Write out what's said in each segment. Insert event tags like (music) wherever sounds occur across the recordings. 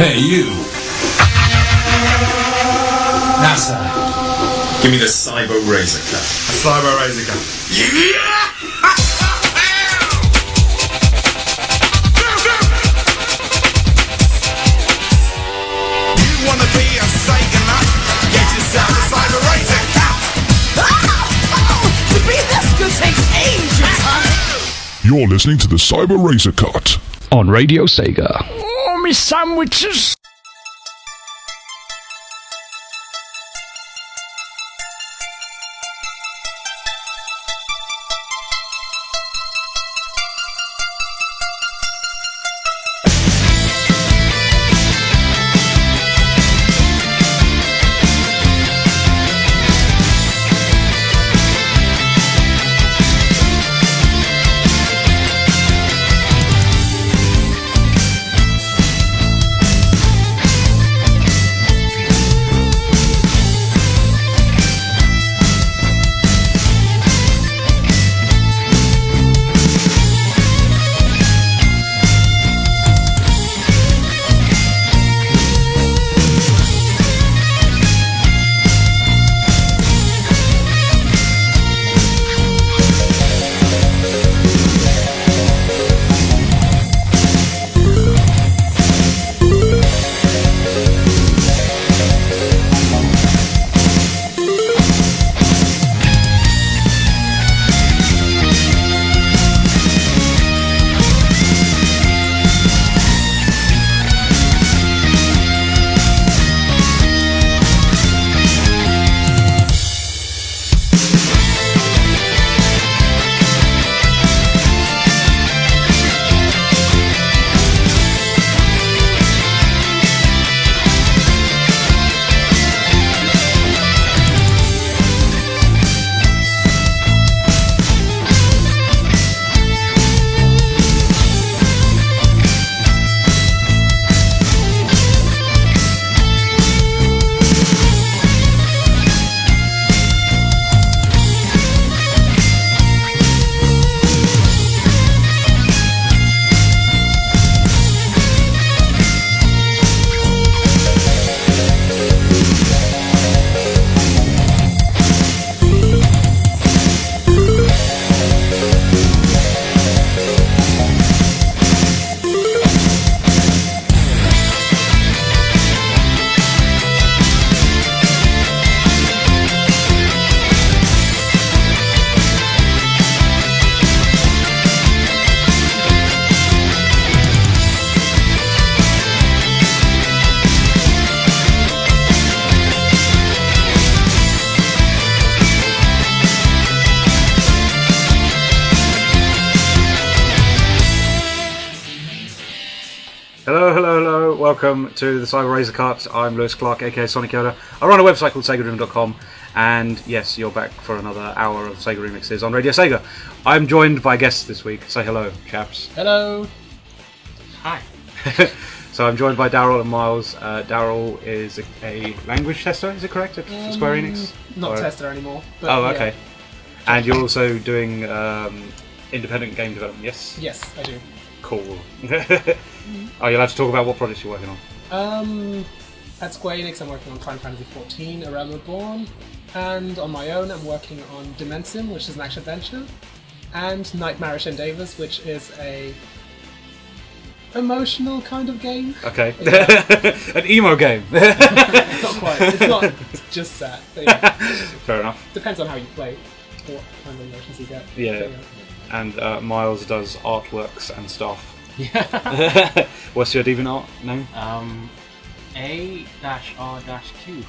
Hey, you. NASA. Give me the Cyber Razor Cut. Cyber Razor Gun. You wanna be a Satanist? Get yourself a Cyber Razor To oh, be this good takes ages. You're listening to the Cyber Razor Cut on Radio Sega. Me sandwiches. To the Cyber Razor Cut. I'm Lewis Clark, aka Sonic Yoda. I run a website called SegaRoom.com, and yes, you're back for another hour of Sega remixes on Radio Sega. I'm joined by guests this week. Say hello, chaps. Hello. Hi. (laughs) So I'm joined by Daryl and Miles. Uh, Daryl is a, a language tester, is it correct, at Um, Square Enix? Not Or- tester anymore. But Oh, yeah. okay. And you're also doing um, independent game development, yes? Yes, I do. Cool. (laughs) Are you allowed to talk about what projects you're working on? Um, at Square Enix, I'm working on Final Fantasy XIV: A Realm Reborn, and on my own, I'm working on Dimension, which is an action adventure, and Nightmarish Endeavors, which is a emotional kind of game. Okay. (laughs) Yeah. (laughs) An emo game. (laughs) not quite. It's not just that. But yeah, Fair enough. depends on how you play, what kind of emotions you get. Yeah. But, And uh, Miles does artworks and stuff. Yeah. (laughs) What's your DeviantArt name? um, A dash R dash Q.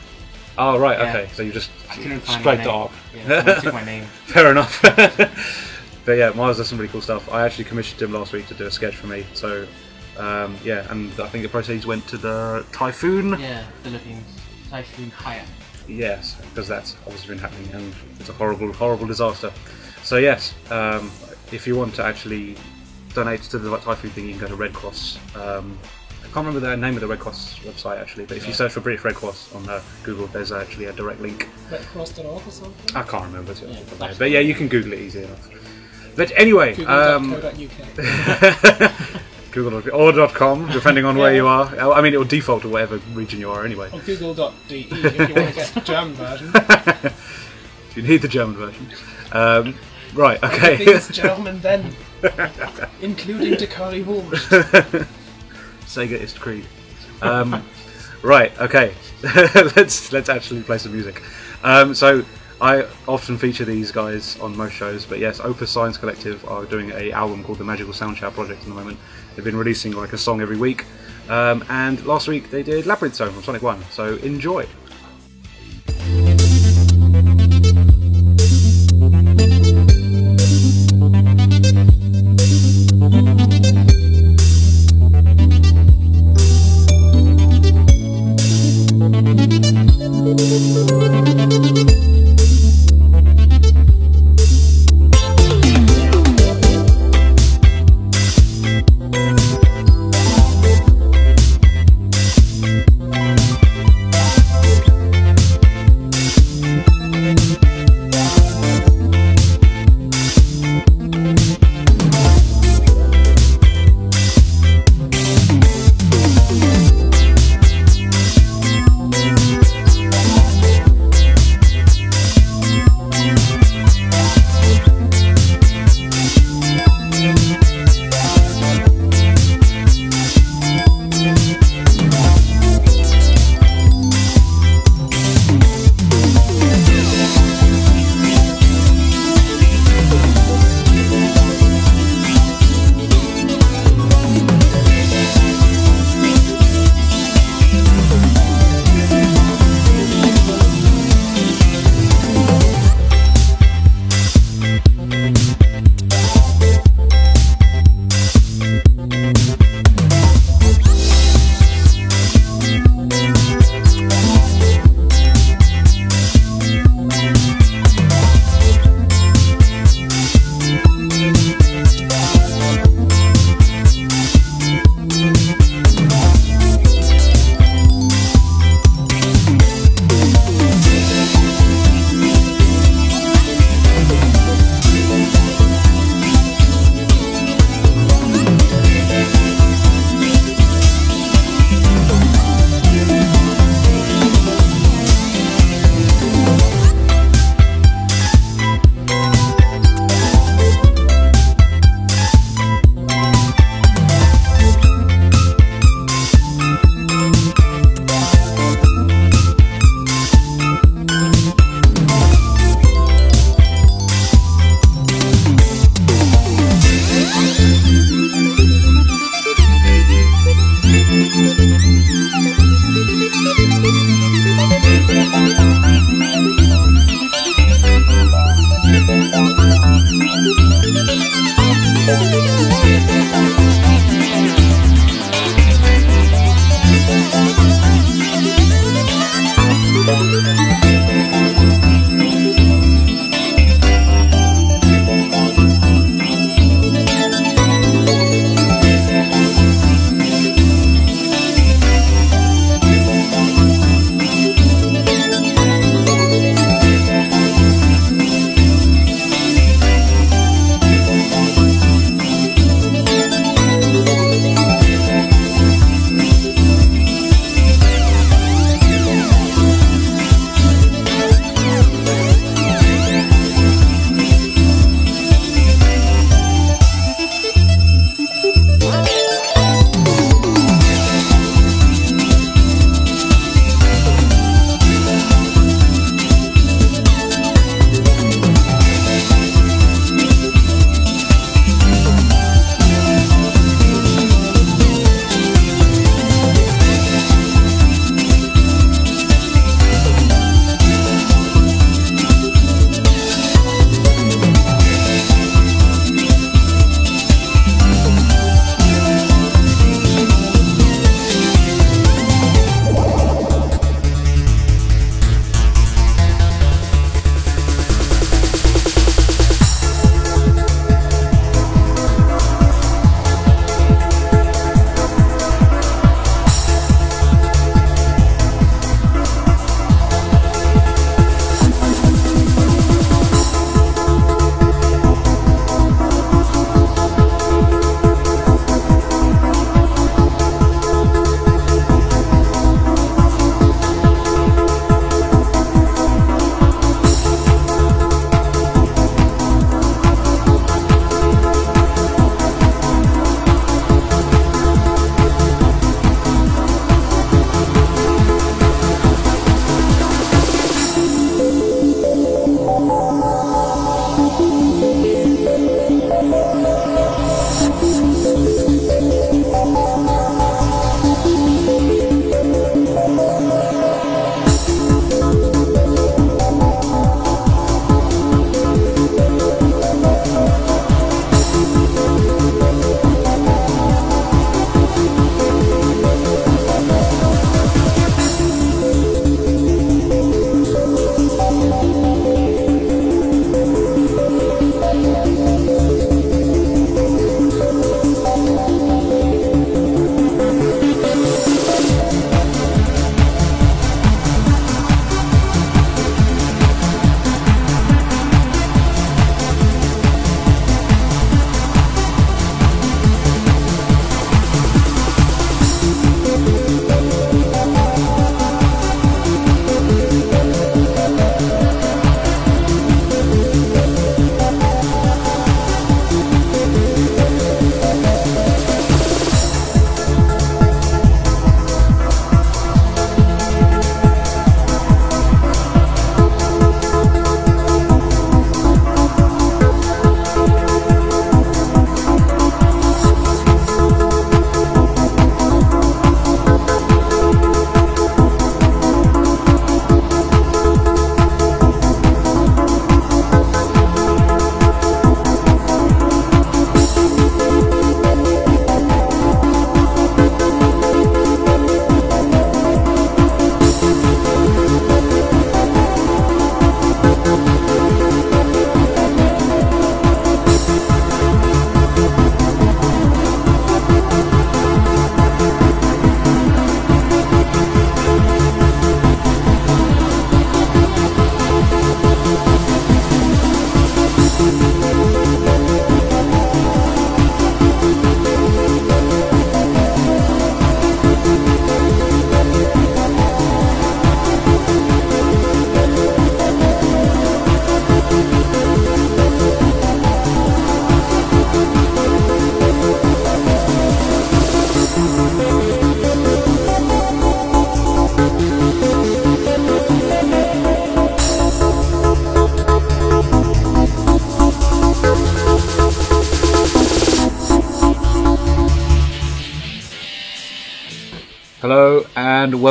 Oh, right, Yeah. okay. So you just I couldn't find straight my name. Yeah, took my name. Fair enough. (laughs) but yeah, Miles does some really cool stuff. I actually commissioned him last week to do a sketch for me. So um, yeah, and I think the proceeds went to the Typhoon. Yeah, Philippines. Typhoon Haiyan. Yes, because that's obviously been happening, and it's a horrible, horrible disaster. So yes, um, if you want to actually donate to the Typhoon thing, you can go to Red Cross. Um, I can't remember the name of the Red Cross website actually, but if you search for British Red Cross on uh, Google, there's actually a direct link. Redcross.org or something? I can't remember, to Yeah, but yeah, you can Google it easy enough. But anyway, um, Google.co.uk. Google (laughs) or .com, depending on where you are. I mean, it will default to whatever region you are anyway. Or google.de if you want to get the (laughs) German version. If you need the German version. Um, right, okay. German then. (laughs) (laughs) Including the curry (laughs) Sega is Creed. Um, right, okay. (laughs) let's let's actually play some music. Um, so I often feature these guys on most shows, but yes, Opus Science Collective are doing a album called the Magical Sound Shower Project at the moment. They've been releasing like a song every week, um, and last week they did Labyrinth Zone from Sonic One. So enjoy.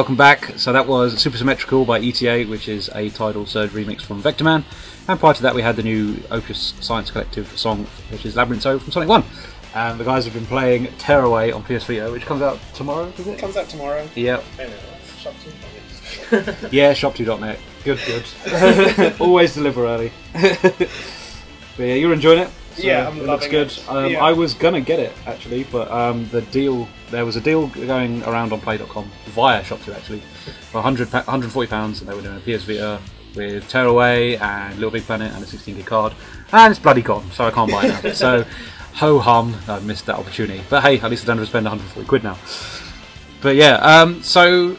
Welcome back. So that was Super Symmetrical by ETA, which is a Tidal Surge remix from Vectorman. And prior to that, we had the new Opus Science Collective song, which is Labyrinth Labyrintho from Sonic 1. And the guys have been playing Tearaway on PS Vita, which comes out tomorrow, does it? Comes out tomorrow. Yeah. Anyway, shop two. Yeah, shopto.net. Good, good. (laughs) Always deliver early. (laughs) but yeah, you're enjoying it? So Yeah, I'm it looks good. it. Um, Yeah. I was gonna get it actually, but um, the deal there was a deal going around on Play.com via ShopTo actually for 100 140 pounds, and they were doing a PS Vita with Tearaway and Little Big Planet and a 16 gig card, and it's bloody gone, so I can't buy it now. so (laughs) ho hum, I missed that opportunity. But hey, at least I don't have to spend 140 quid now. But yeah, um, so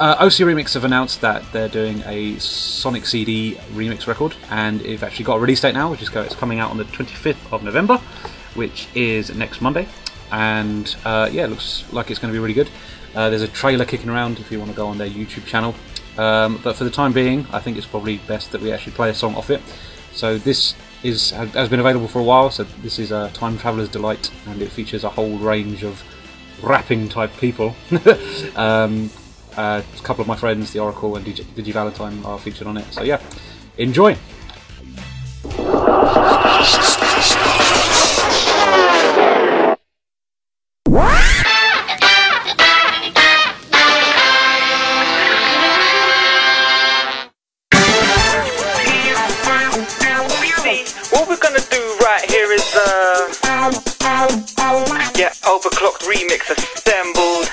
uh, OC Remix have announced that they're doing a Sonic CD remix record, and they've actually got a release date now, which is it's coming out on the 25th of November, which is next Monday. And uh, yeah, it looks like it's going to be really good. Uh, there's a trailer kicking around if you want to go on their YouTube channel. Um, but for the time being, I think it's probably best that we actually play a song off it. So this is has been available for a while. So this is a Time Traveler's Delight, and it features a whole range of rapping type people. (laughs) um, uh, a couple of my friends, the Oracle and DJ, Valentine, are featured on it. So yeah, enjoy. Overclocked remix assembled.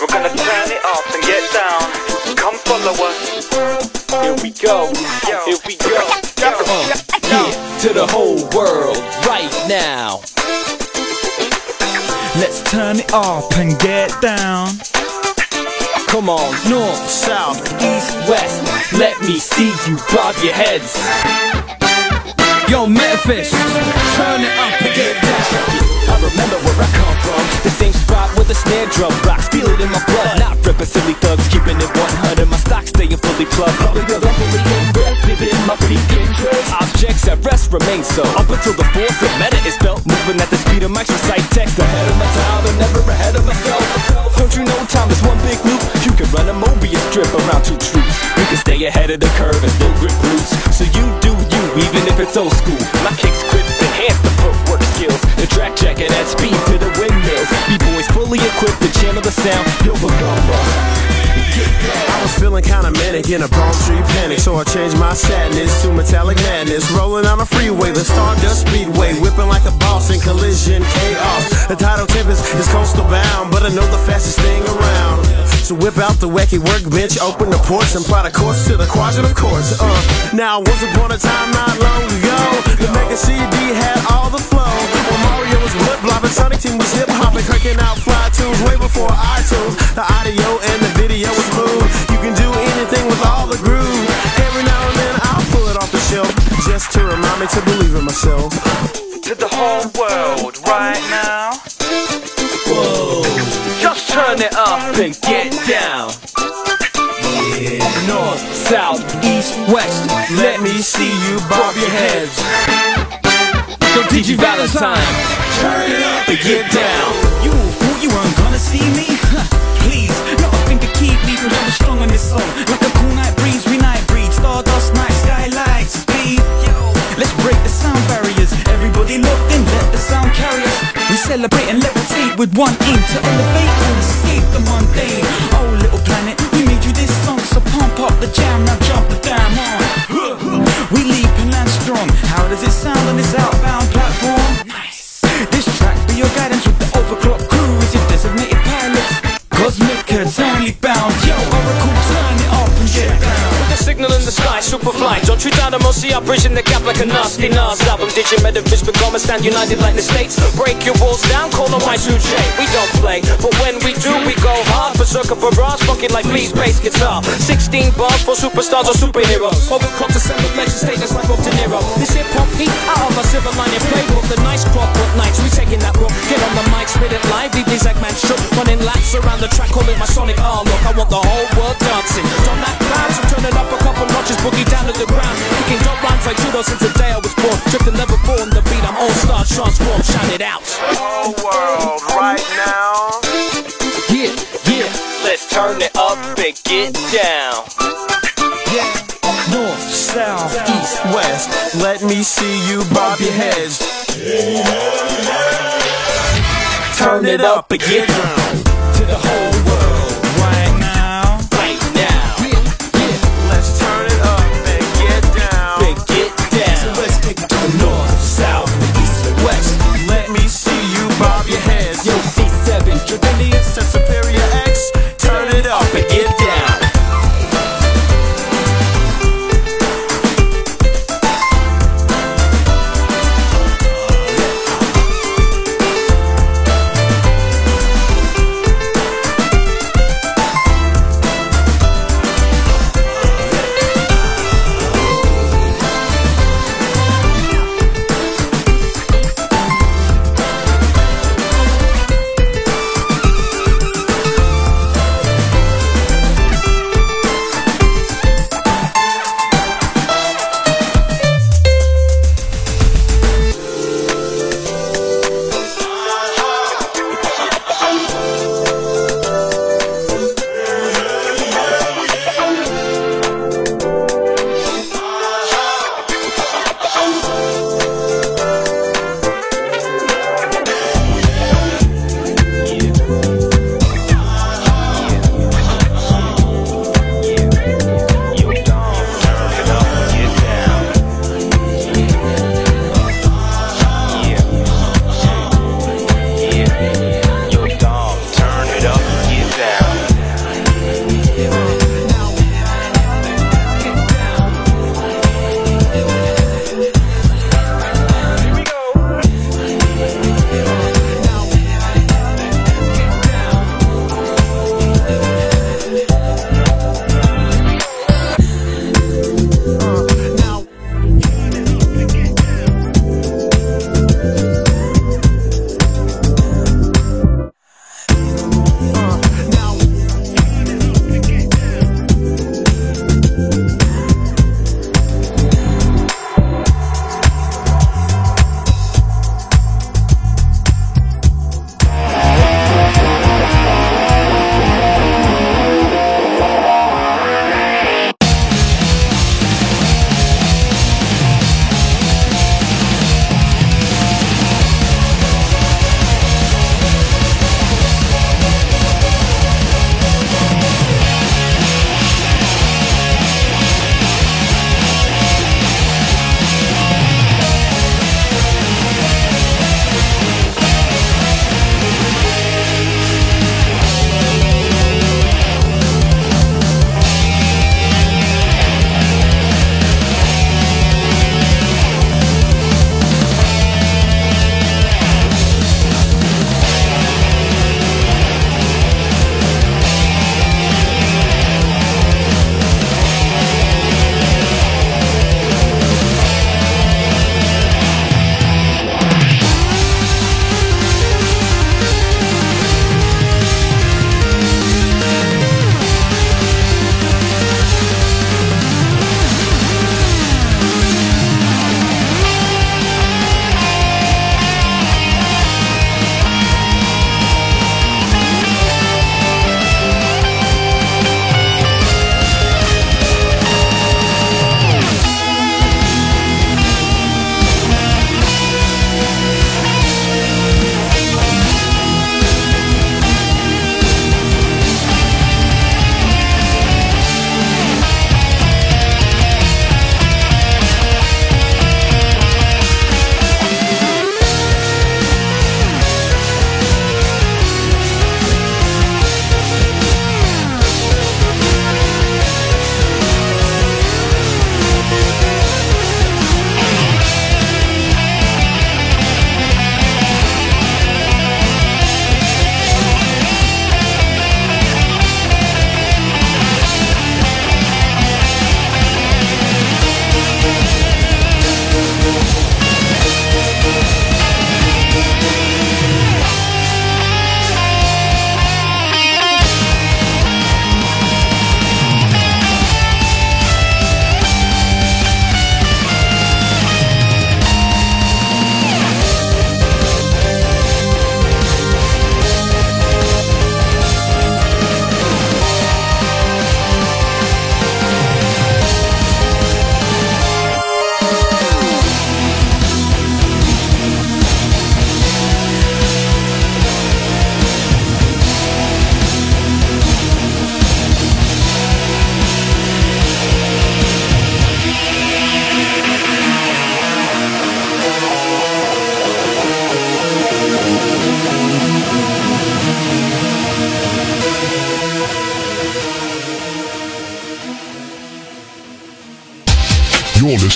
We're gonna turn it off and get down. Come follow us. Here we go. Yo. Here we go. Uh, yeah, to the whole world right now. Let's turn it up and get down. Come on, north, south, east, west. Let me see you bob your heads. Yo, Metafish, turn it up and get down. I remember where I come from. The same spot where the snare drum rocks. Feel it in my blood. Not reppin' silly thugs, keeping it 100. My stock staying fully plugged. Probably the I'm fully invested in my interest. Objects at rest remain so. Up until the fourth, the meta is felt. Moving at the speed of mics recite text. Ahead of my time, but never ahead of myself. Don't you know time is one big loop? You can run a Mobius strip around two troops. You can stay ahead of the curve and still grip roots. So you do you, even if it's old school. My kicks grip skills. The track jacket at speed to the windmills. B-boys fully equipped to channel the sound. Yo, I was feeling kinda manic in a palm tree panic, so I changed my sadness to metallic madness. Rolling on a freeway, the Stardust Speedway, whipping like a boss in collision chaos. The tidal tempest is coastal bound, but I know the fastest thing around. So whip out the wacky workbench, open the ports, and plot a course to the quadrant of course. Uh, now, once upon a time, not long ago, the Mega CD had all the flow. When Mario was lip blobbing, Sonic Team was hip hopping, cranking out fly tunes way before iTunes. The audio and the video was smooth. You can do anything with all the groove. Every now and then I'll pull it off the shelf just to remind me to believe in myself. To the whole world right now. And get down. North, south, east, west. Let me see you bob your heads. Yo, Digi Valentine. Turn it up and get down. You fool, you weren't gonna see me? Huh, Please, nothing could keep me from jumping strong on this song. Like a cool night breeze, we night breed. Stardust night, skylights, speed. Let's break the sound barriers. Everybody look in, and levitate with one aim to elevate and escape the mundane. Oh, little planet, we made you this song, so pump up the jam, now jump the damn on. (laughs) We leap and land strong. How does it sound on this outbound platform? Nice. This track be your guidance with the overclock crew as your designated pilots. Cosmic eternally bound. Yo, Oracle, turn it up and get down. With The signal in the sky, super flight. Don't treat down the see I bridge in the like a nasty Nas album. Digi Metafish become and stand united like the states. Break your walls down, call on my sujet. We don't play, but when we do, we go hard. Berserker barrage, fucking like Lee's bass guitar. 16 bars for superstars or superheroes. Overclocked assembled legend status like Bob De Niro. This hip hop heat out of my silver lining playbook. The nice clockwork nights, we taking that rook. Get on the mic, spit it live, deeply Zagman shook. Running laps around the track, call it my sonic R look. I want the whole world dancing. Don't that clown, so turn it up a couple notches, boogie down to the ground. Kicking dope rhymes like judo since the day I was born. Drifting level four on the beat, I'm all star, transform, shout it out. Whole world right now. Yeah, yeah. Let's turn it up and get down. Yeah. North, south, east, west. Let me see you bob your heads. Turn it up and get down to the whole world heads. Yo, C7, Dragoneers to Superior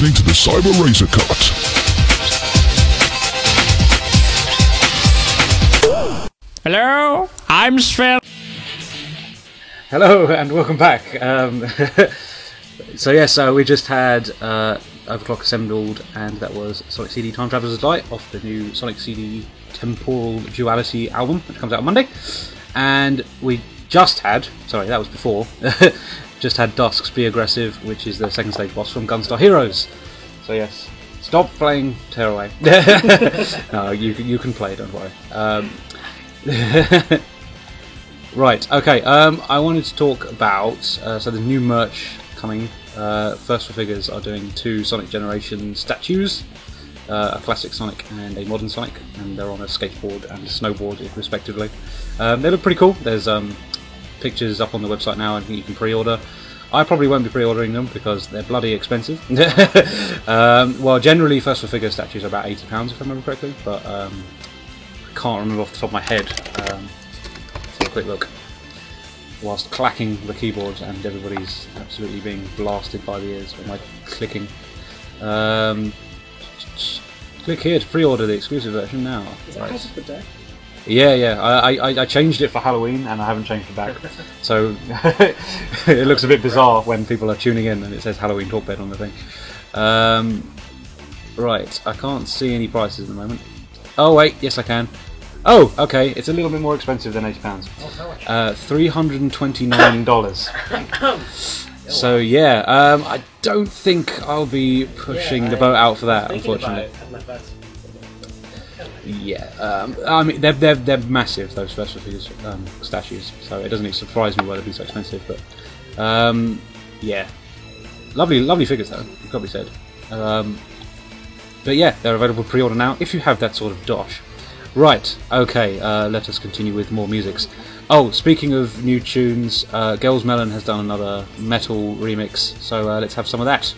listening to the Cyber Razor Cut. Hello, I'm Sven. Hello and welcome back. Um, (laughs) so yes, uh, we just had uh, Overclock assembled, and that was Sonic CD Time Traveler's Die off the new Sonic CD Temporal Duality album, which comes out on Monday. And we just had, sorry, that was before, (laughs) just had Dusk's Be Aggressive, which is the second stage boss from Gunstar Heroes. So yes, stop playing Tearaway. (laughs) no, you you can play, don't worry. Um, (laughs) right. Okay. Um, I wanted to talk about uh, so the new merch coming. Uh, First 4 Figures are doing two Sonic Generation statues, uh, a classic Sonic and a modern Sonic, and they're on a skateboard and a snowboard respectively. Um, they look pretty cool. There's um, pictures up on the website now. I think you can pre-order. I probably won't be pre-ordering them because they're bloody expensive. (laughs) um, well, generally, First 4 Figure statues are about eighty pounds if I remember correctly, but um, I can't remember off the top of my head. Um, let's have a quick look. Whilst clacking the keyboard and everybody's absolutely being blasted by the ears with my clicking. Um, click here to pre-order the exclusive version now. Is Right. Hazard for Day? Yeah, yeah. I, I, I changed it for Halloween and I haven't changed it back. (laughs) so (laughs) it looks a bit bizarre when people are tuning in and it says Halloween Talk Bed on the thing. Um, right, I can't see any prices at the moment. Oh, wait, yes, I can. Oh, okay, it's a little bit more expensive than £80. Uh, $329. (laughs) So, yeah, um, I don't think I'll be pushing the boat out for that, unfortunately. Yeah, um, I mean they're, they're they're massive those first figures um, statues, so it doesn't even surprise me why they'd be so expensive. But um, yeah, lovely lovely figures though, got to be said. Um, but yeah, they're available pre-order now if you have that sort of dosh. Right, okay, uh, let us continue with more musics. Oh, speaking of new tunes, uh, Girls Melon has done another metal remix, so uh, let's have some of that.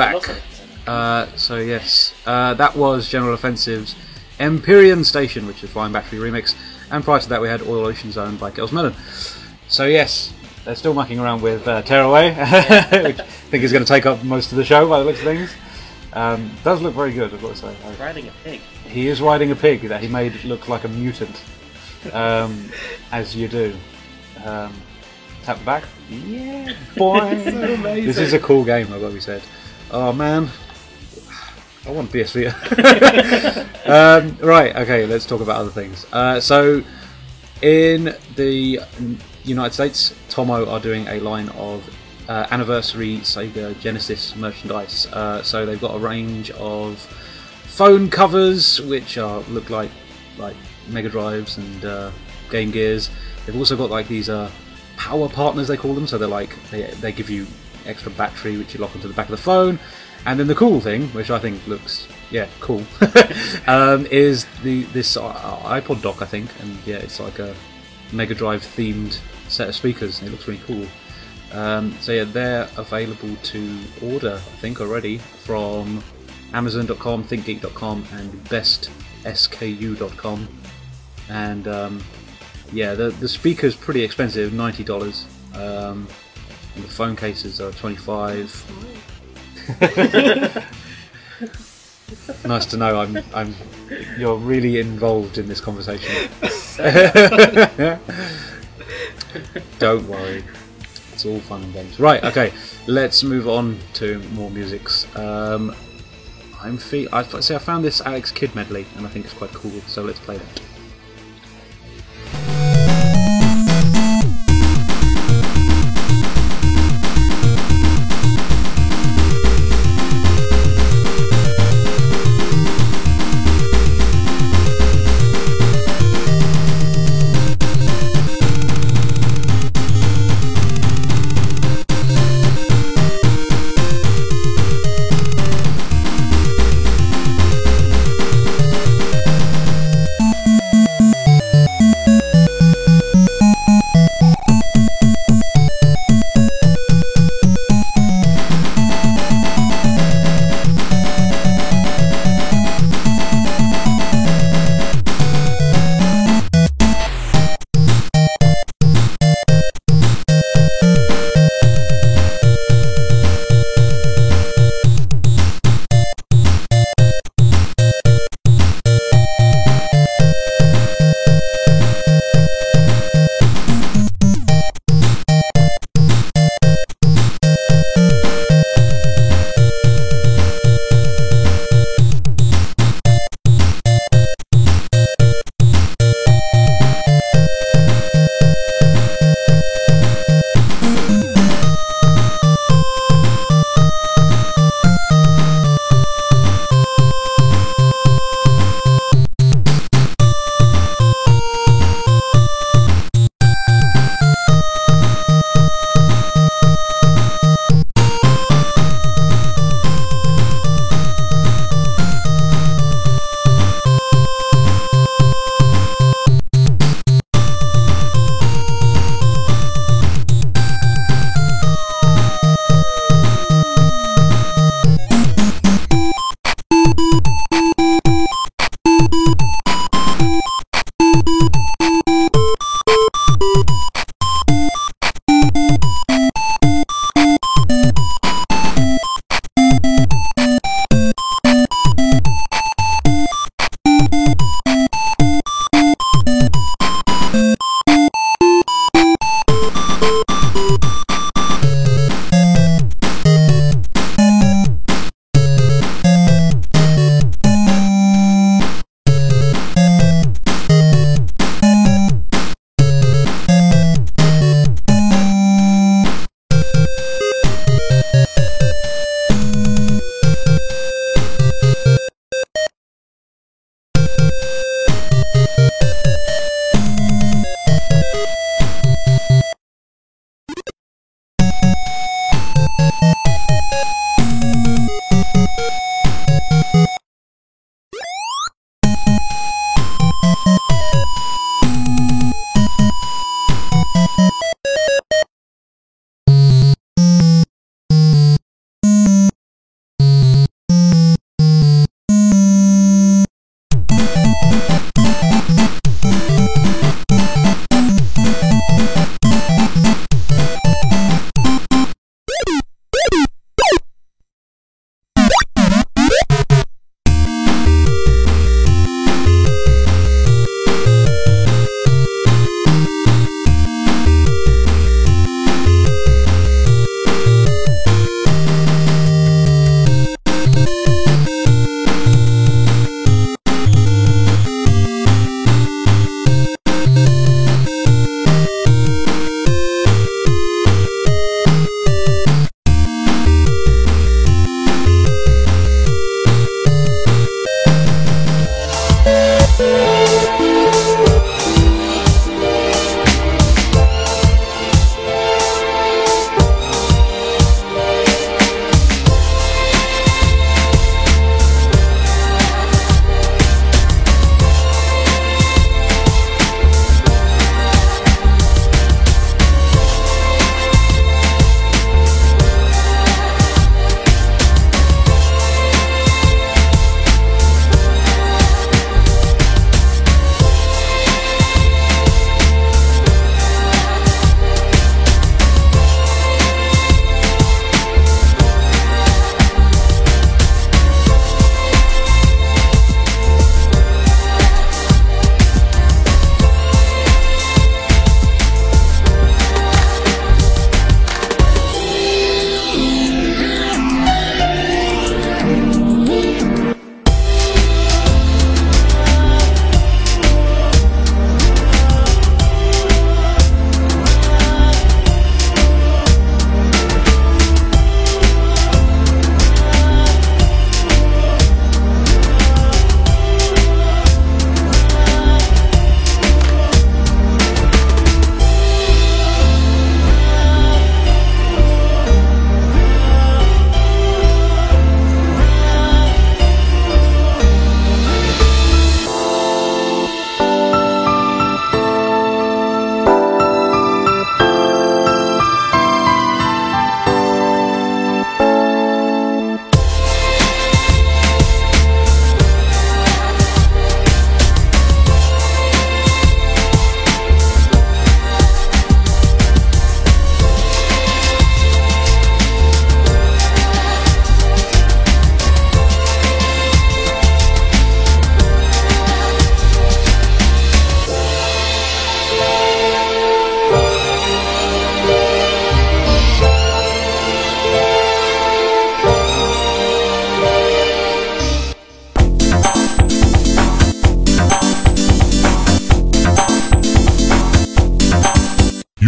Back. Uh, so yes, uh, that was General Offensive's Empyrean Station, which is Flying Battery remix, and prior to that we had Oil Ocean Zone by Gels Melon. So yes, they're still mucking around with uh, Tearaway, (laughs) which I think is going to take up most of the show by the looks of things. Um, does look very good, I've got to say. I- Riding a pig. he is riding a pig that he made look like a mutant, um, (laughs) as you do. Um, tap the back. Yeah, boy. (laughs) So amazing. This is a cool game, I've got to be said. Oh man, I want PSV. (laughs) um, right, okay, let's talk about other things. Uh, so, in the United States, Tomo are doing a line of uh, anniversary Sega Genesis merchandise. Uh, so they've got a range of phone covers, which are look like like Mega Drives and uh, Game Gears. They've also got like these uh, power partners they call them. So they're like they, they give you extra battery, which you lock onto the back of the phone. And then the cool thing, which I think looks yeah cool, (laughs) um, is the this uh, iPod dock I think, and yeah it's like a Mega Drive themed set of speakers. It looks really cool. Um, so yeah, they're available to order I think already from Amazon.com, ThinkGeek.com, and BestSKU.com. And um, yeah, the the speaker's pretty expensive, ninety dollars. Um, the phone cases are twenty five. (laughs) nice to know I'm I'm you're really involved in this conversation. (laughs) Don't worry. It's all fun and games. Right, okay. Let's move on to more musics. Um, I'm fe- I say I found this Alex Kidd medley and I think it's quite cool, so let's play that.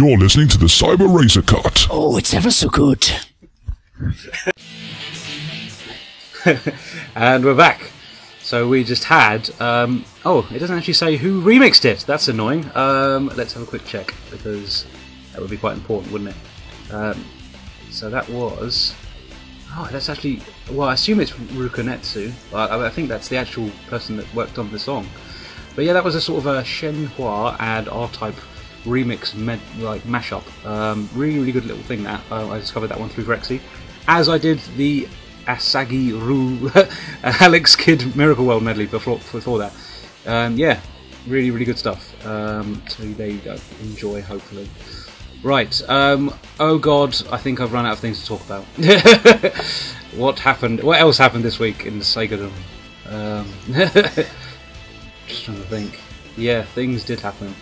You're listening to the Cyber Razor Cut. Oh, it's ever so good. (laughs) and we're back. So we just had. Um, oh, it doesn't actually say who remixed it. That's annoying. Um, let's have a quick check because that would be quite important, wouldn't it? Um, so that was. Oh, that's actually. Well, I assume it's Rukonetsu. I, I think that's the actual person that worked on the song. But yeah, that was a sort of a Shenhua and R-Type remix, med, like mashup. Um, really, really good little thing. That uh, I discovered that one through Grexy, as I did the Asagi Ru (laughs) Alex Kidd Miracle World medley before before that. Um, yeah, really, really good stuff. Um, so there you go. Enjoy, hopefully. Right. Um, oh God, I think I've run out of things to talk about. (laughs) what happened? What else happened this week in the Sega? Um, (laughs) just trying to think. Yeah, things did happen.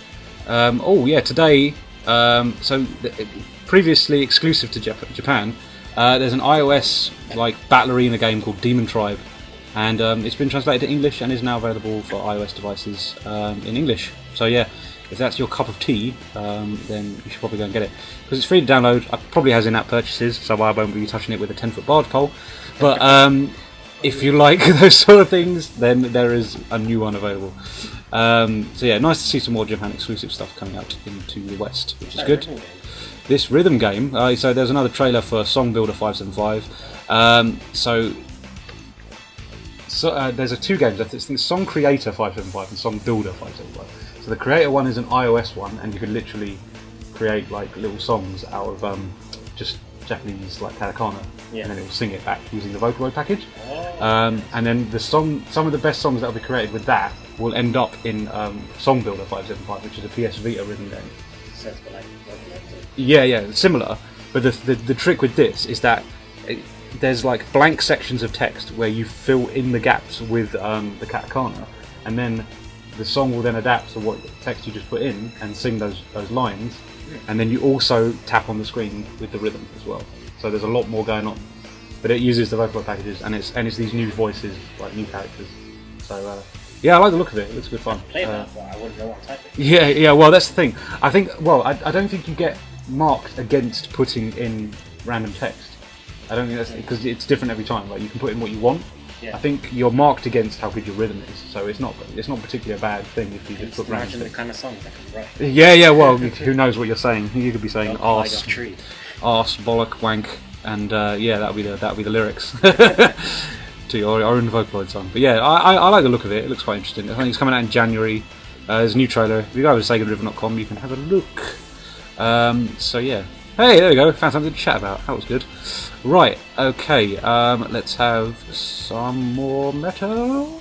Um, oh yeah, today. Um, so th- previously exclusive to Jap- Japan, uh, there's an iOS like battle arena game called Demon Tribe, and um, it's been translated to English and is now available for iOS devices um, in English. So yeah, if that's your cup of tea, um, then you should probably go and get it because it's free to download. It probably has in-app purchases, so I won't be touching it with a 10-foot barge pole. But um, if you like (laughs) those sort of things, then there is a new one available. Um, so yeah, nice to see some more Japan exclusive stuff coming out into the West, which is good. This rhythm game. Uh, so there's another trailer for Song Builder 575. Um, so so uh, there's a two games. I think it's Song Creator 575 and Song Builder 575. So the Creator one is an iOS one, and you can literally create like little songs out of um, just Japanese like katakana, Yeah. and then it will sing it back using the Vocaloid package. Um, and then the song, some of the best songs that will be created with that will end up in um, Song Builder 575, which is a PS Vita rhythm game. Yeah, yeah, similar. But the, the, the trick with this is that it, there's like blank sections of text where you fill in the gaps with um, the katakana, and then the song will then adapt to what text you just put in and sing those those lines, and then you also tap on the screen with the rhythm as well. So there's a lot more going on. But it uses the vocal packages and it's and it's these new voices, like new characters. So uh, yeah, I like the look of it. It looks good fun. play Uh, that, I wouldn't know what type yeah, yeah. Well, that's the thing. I think. Well, I, I don't think you get marked against putting in random text. I don't think that's because it's different every time. Like you can put in what you want. Yeah. I think you're marked against how good your rhythm is. So it's not. It's not particularly a bad thing if you just put random imagine the kind of songs I could write. Yeah, yeah. Well, (laughs) who knows what you're saying? You could be saying arse, arse, bollock, wank, and uh, yeah, that'll be the that'll be the lyrics (laughs) (laughs) to your own Vocaloid song. But yeah, I, I, I like the look of it. It looks quite interesting. I think it's coming out in January. Uh, there's a new trailer. If you go over to SegaDriven.com, you can have a look. Um, so yeah. Hey, there we go. Found something to chat about. That was good. Right. Okay. Um, let's have some more metal.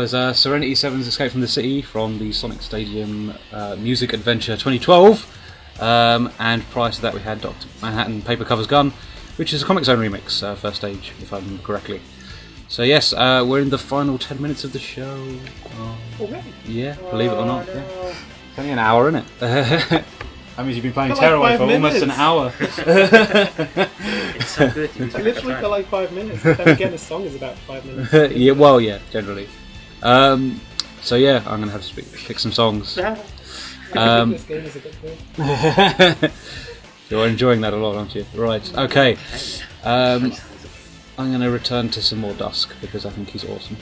Was uh, Serenity 7's Escape from the City from the Sonic Stadium uh, Music Adventure 2012. Um, and prior to that, we had Dr. Manhattan Paper Covers Gun, which is a Comix Zone remix, uh, first stage, if I remember correctly. So, yes, uh, we're in the final 10 minutes of the show. Oh, Already? yeah, believe it or not. Yeah. It's only an hour, isn't it? (laughs) that means you've been playing Felt like Tearaway five for almost an hour. It's so good. You literally for like five minutes. Then again, the song is about five minutes. (laughs) yeah, well, yeah, generally. Um, so yeah, I'm gonna have to speak, pick some songs. Um, (laughs) this game is a bit good. (laughs) you're enjoying that a lot, aren't you? Right. Okay. Um, I'm gonna return to some more Dusk because I think he's awesome.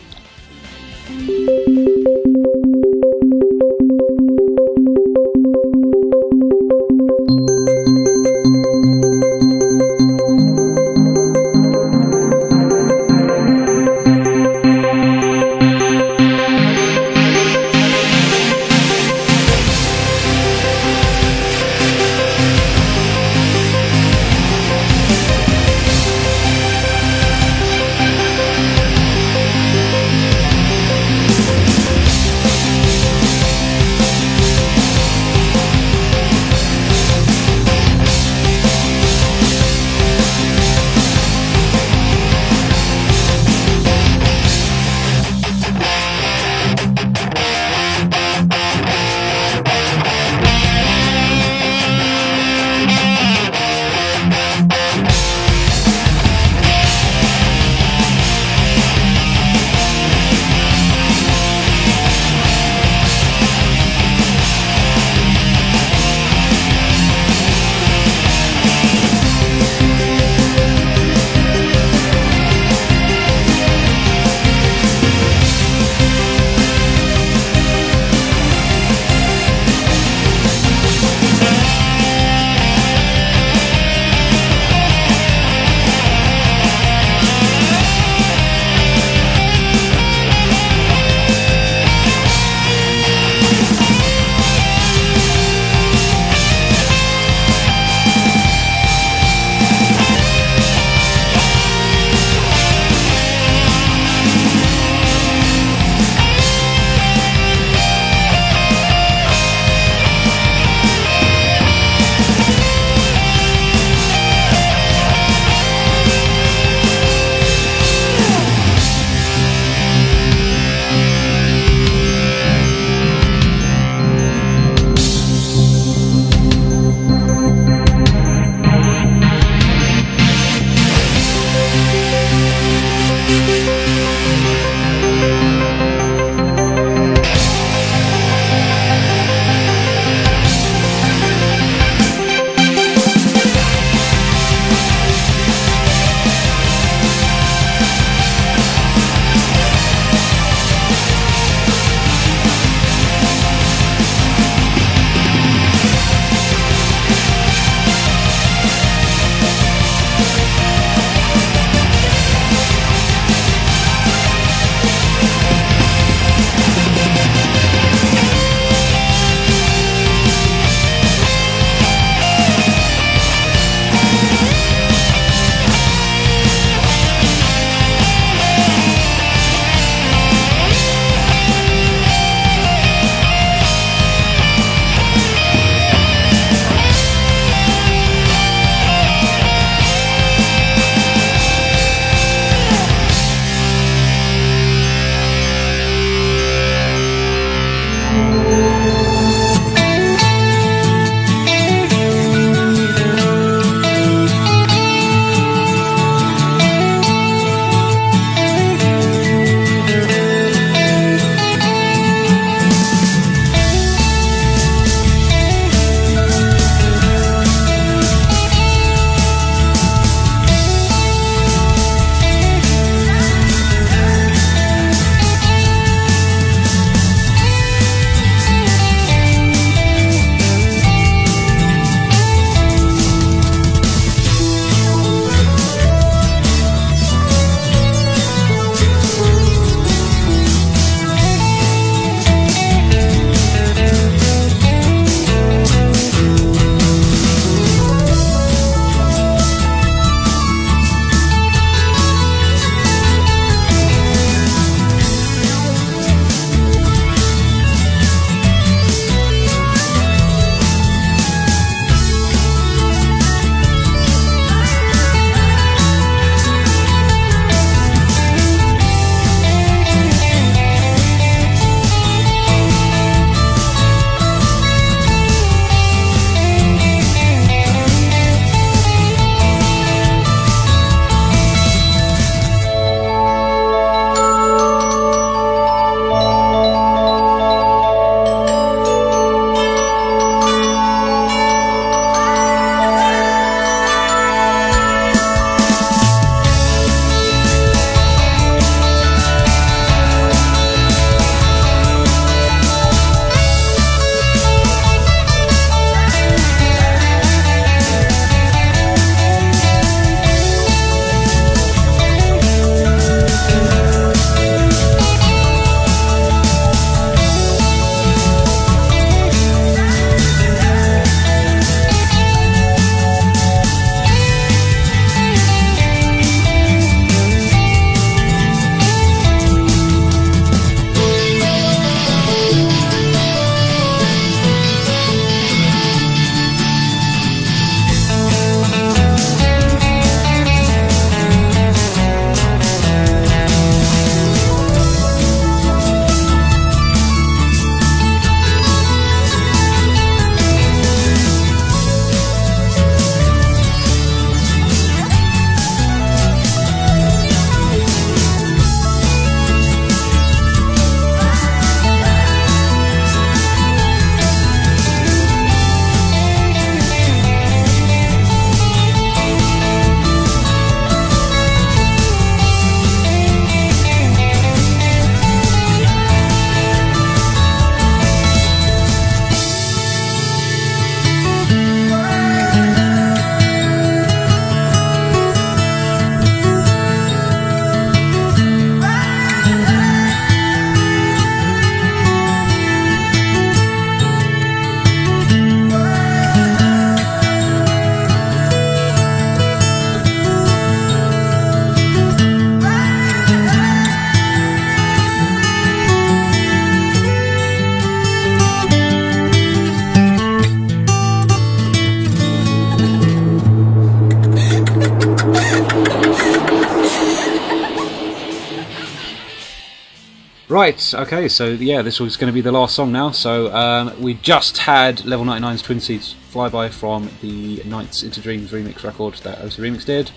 Right, okay, so yeah, this was going to be the last song now. So um, we just had Level 99's Twin Seats Flyby from the Nights into Dreams remix record that OC Remix did.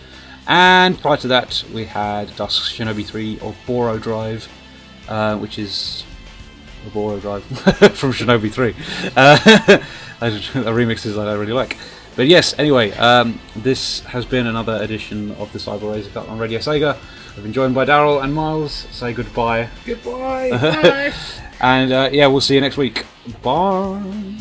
And prior to that, we had Dusk Shinobi 3 or Boro Drive, uh, which is a Boro Drive (laughs) from Shinobi 3. Uh, (laughs) a remixes I don't really like. But yes, anyway, um, this has been another edition of the Cyber Razor Cut on Radio Sega. I've been joined by Daryl and Miles. Say goodbye. Goodbye. (laughs) Bye. and uh, yeah, we'll see you next week. Bye.